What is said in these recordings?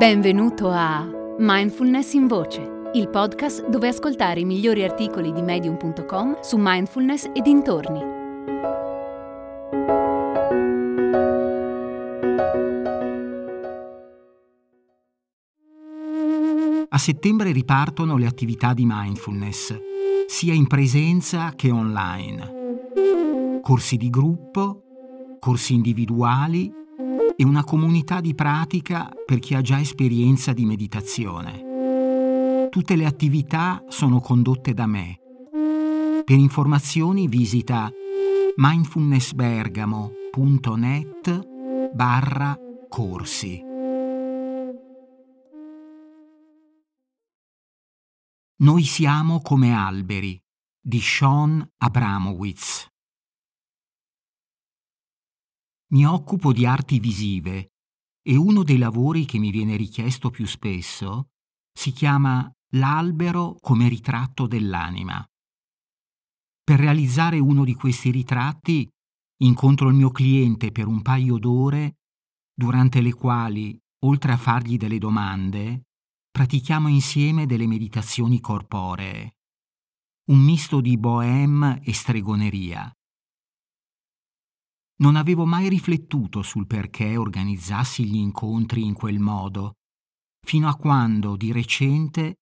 Benvenuto a Mindfulness in Voce, il podcast dove ascoltare i migliori articoli di medium.com su mindfulness e dintorni. A settembre ripartono le attività di mindfulness, sia in presenza che online. Corsi di gruppo, corsi individuali e una comunità di pratica per chi ha già esperienza di meditazione. Tutte le attività sono condotte da me. Per informazioni visita mindfulnessbergamo.net barra corsi. Noi siamo come alberi di Sean Abramowitz. Mi occupo di arti visive e uno dei lavori che mi viene richiesto più spesso si chiama L'albero come ritratto dell'anima. Per realizzare uno di questi ritratti incontro il mio cliente per un paio d'ore, durante le quali, oltre a fargli delle domande, pratichiamo insieme delle meditazioni corporee. Un misto di bohème e stregoneria. Non avevo mai riflettuto sul perché organizzassi gli incontri in quel modo, fino a quando, di recente,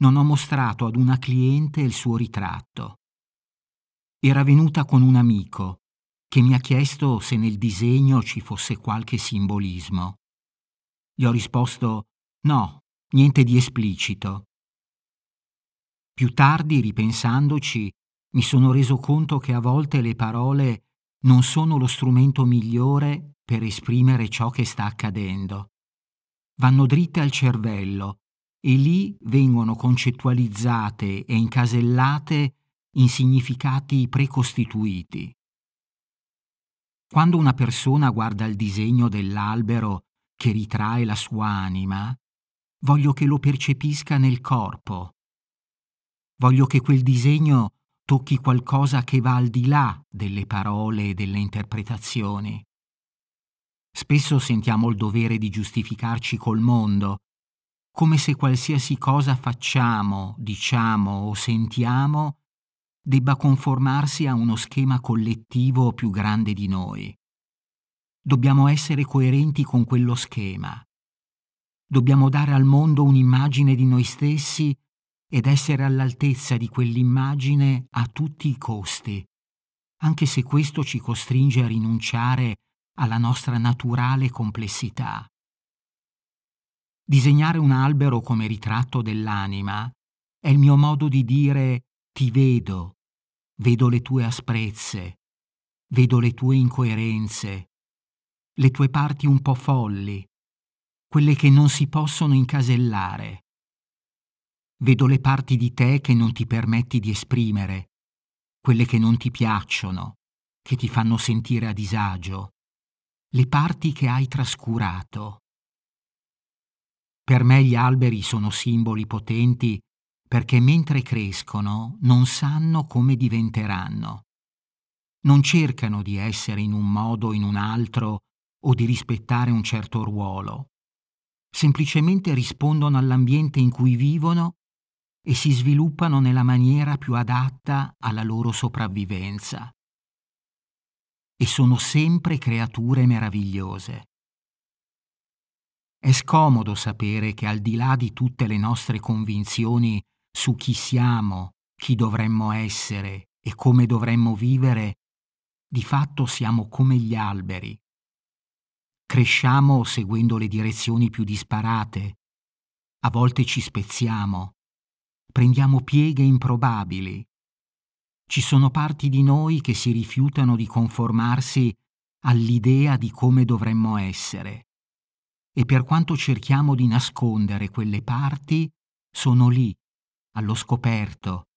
non ho mostrato ad una cliente il suo ritratto. Era venuta con un amico, che mi ha chiesto se nel disegno ci fosse qualche simbolismo. Gli ho risposto no, niente di esplicito. Più tardi, ripensandoci, mi sono reso conto che a volte le parole non sono lo strumento migliore per esprimere ciò che sta accadendo. Vanno dritte al cervello e lì vengono concettualizzate e incasellate in significati precostituiti. Quando una persona guarda il disegno dell'albero che ritrae la sua anima, voglio che lo percepisca nel corpo. Voglio che quel disegno tocchi qualcosa che va al di là delle parole e delle interpretazioni. Spesso sentiamo il dovere di giustificarci col mondo, come se qualsiasi cosa facciamo, diciamo o sentiamo debba conformarsi a uno schema collettivo più grande di noi. Dobbiamo essere coerenti con quello schema. Dobbiamo dare al mondo un'immagine di noi stessi ed essere all'altezza di quell'immagine a tutti i costi, anche se questo ci costringe a rinunciare alla nostra naturale complessità. Disegnare un albero come ritratto dell'anima è il mio modo di dire ti vedo, vedo le tue asprezze, vedo le tue incoerenze, le tue parti un po' folli, quelle che non si possono incasellare. Vedo le parti di te che non ti permetti di esprimere, quelle che non ti piacciono, che ti fanno sentire a disagio, le parti che hai trascurato. Per me gli alberi sono simboli potenti perché mentre crescono non sanno come diventeranno. Non cercano di essere in un modo o in un altro o di rispettare un certo ruolo. Semplicemente rispondono all'ambiente in cui vivono e si sviluppano nella maniera più adatta alla loro sopravvivenza. E sono sempre creature meravigliose. È scomodo sapere che al di là di tutte le nostre convinzioni su chi siamo, chi dovremmo essere e come dovremmo vivere, di fatto siamo come gli alberi. Cresciamo seguendo le direzioni più disparate, a volte ci spezziamo, prendiamo pieghe improbabili. Ci sono parti di noi che si rifiutano di conformarsi all'idea di come dovremmo essere. E per quanto cerchiamo di nascondere quelle parti, sono lì, allo scoperto,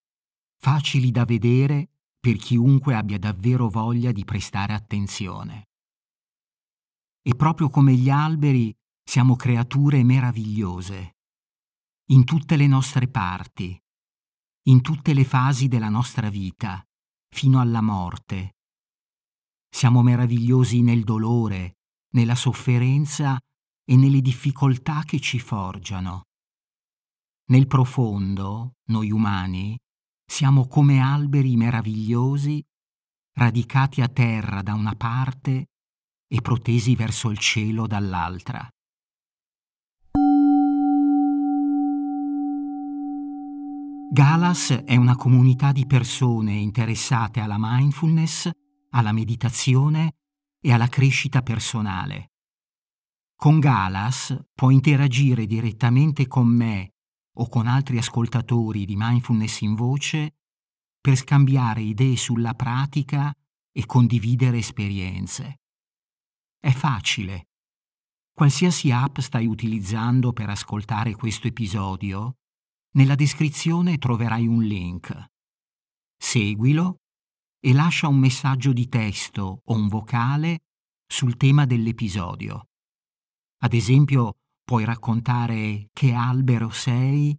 facili da vedere per chiunque abbia davvero voglia di prestare attenzione. E proprio come gli alberi siamo creature meravigliose, in tutte le nostre parti, in tutte le fasi della nostra vita, fino alla morte. Siamo meravigliosi nel dolore, nella sofferenza e nelle difficoltà che ci forgiano. Nel profondo, noi umani, siamo come alberi meravigliosi, radicati a terra da una parte e protesi verso il cielo dall'altra. Galas è una comunità di persone interessate alla mindfulness, alla meditazione e alla crescita personale. Con Galas puoi interagire direttamente con me o con altri ascoltatori di mindfulness in voce per scambiare idee sulla pratica e condividere esperienze. È facile. Qualsiasi app stai utilizzando per ascoltare questo episodio, nella descrizione troverai un link. Seguilo e lascia un messaggio di testo o un vocale sul tema dell'episodio. Ad esempio, puoi raccontare che albero sei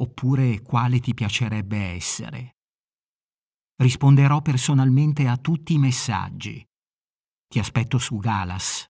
oppure quale ti piacerebbe essere. Risponderò personalmente a tutti i messaggi. Ti aspetto su Galas.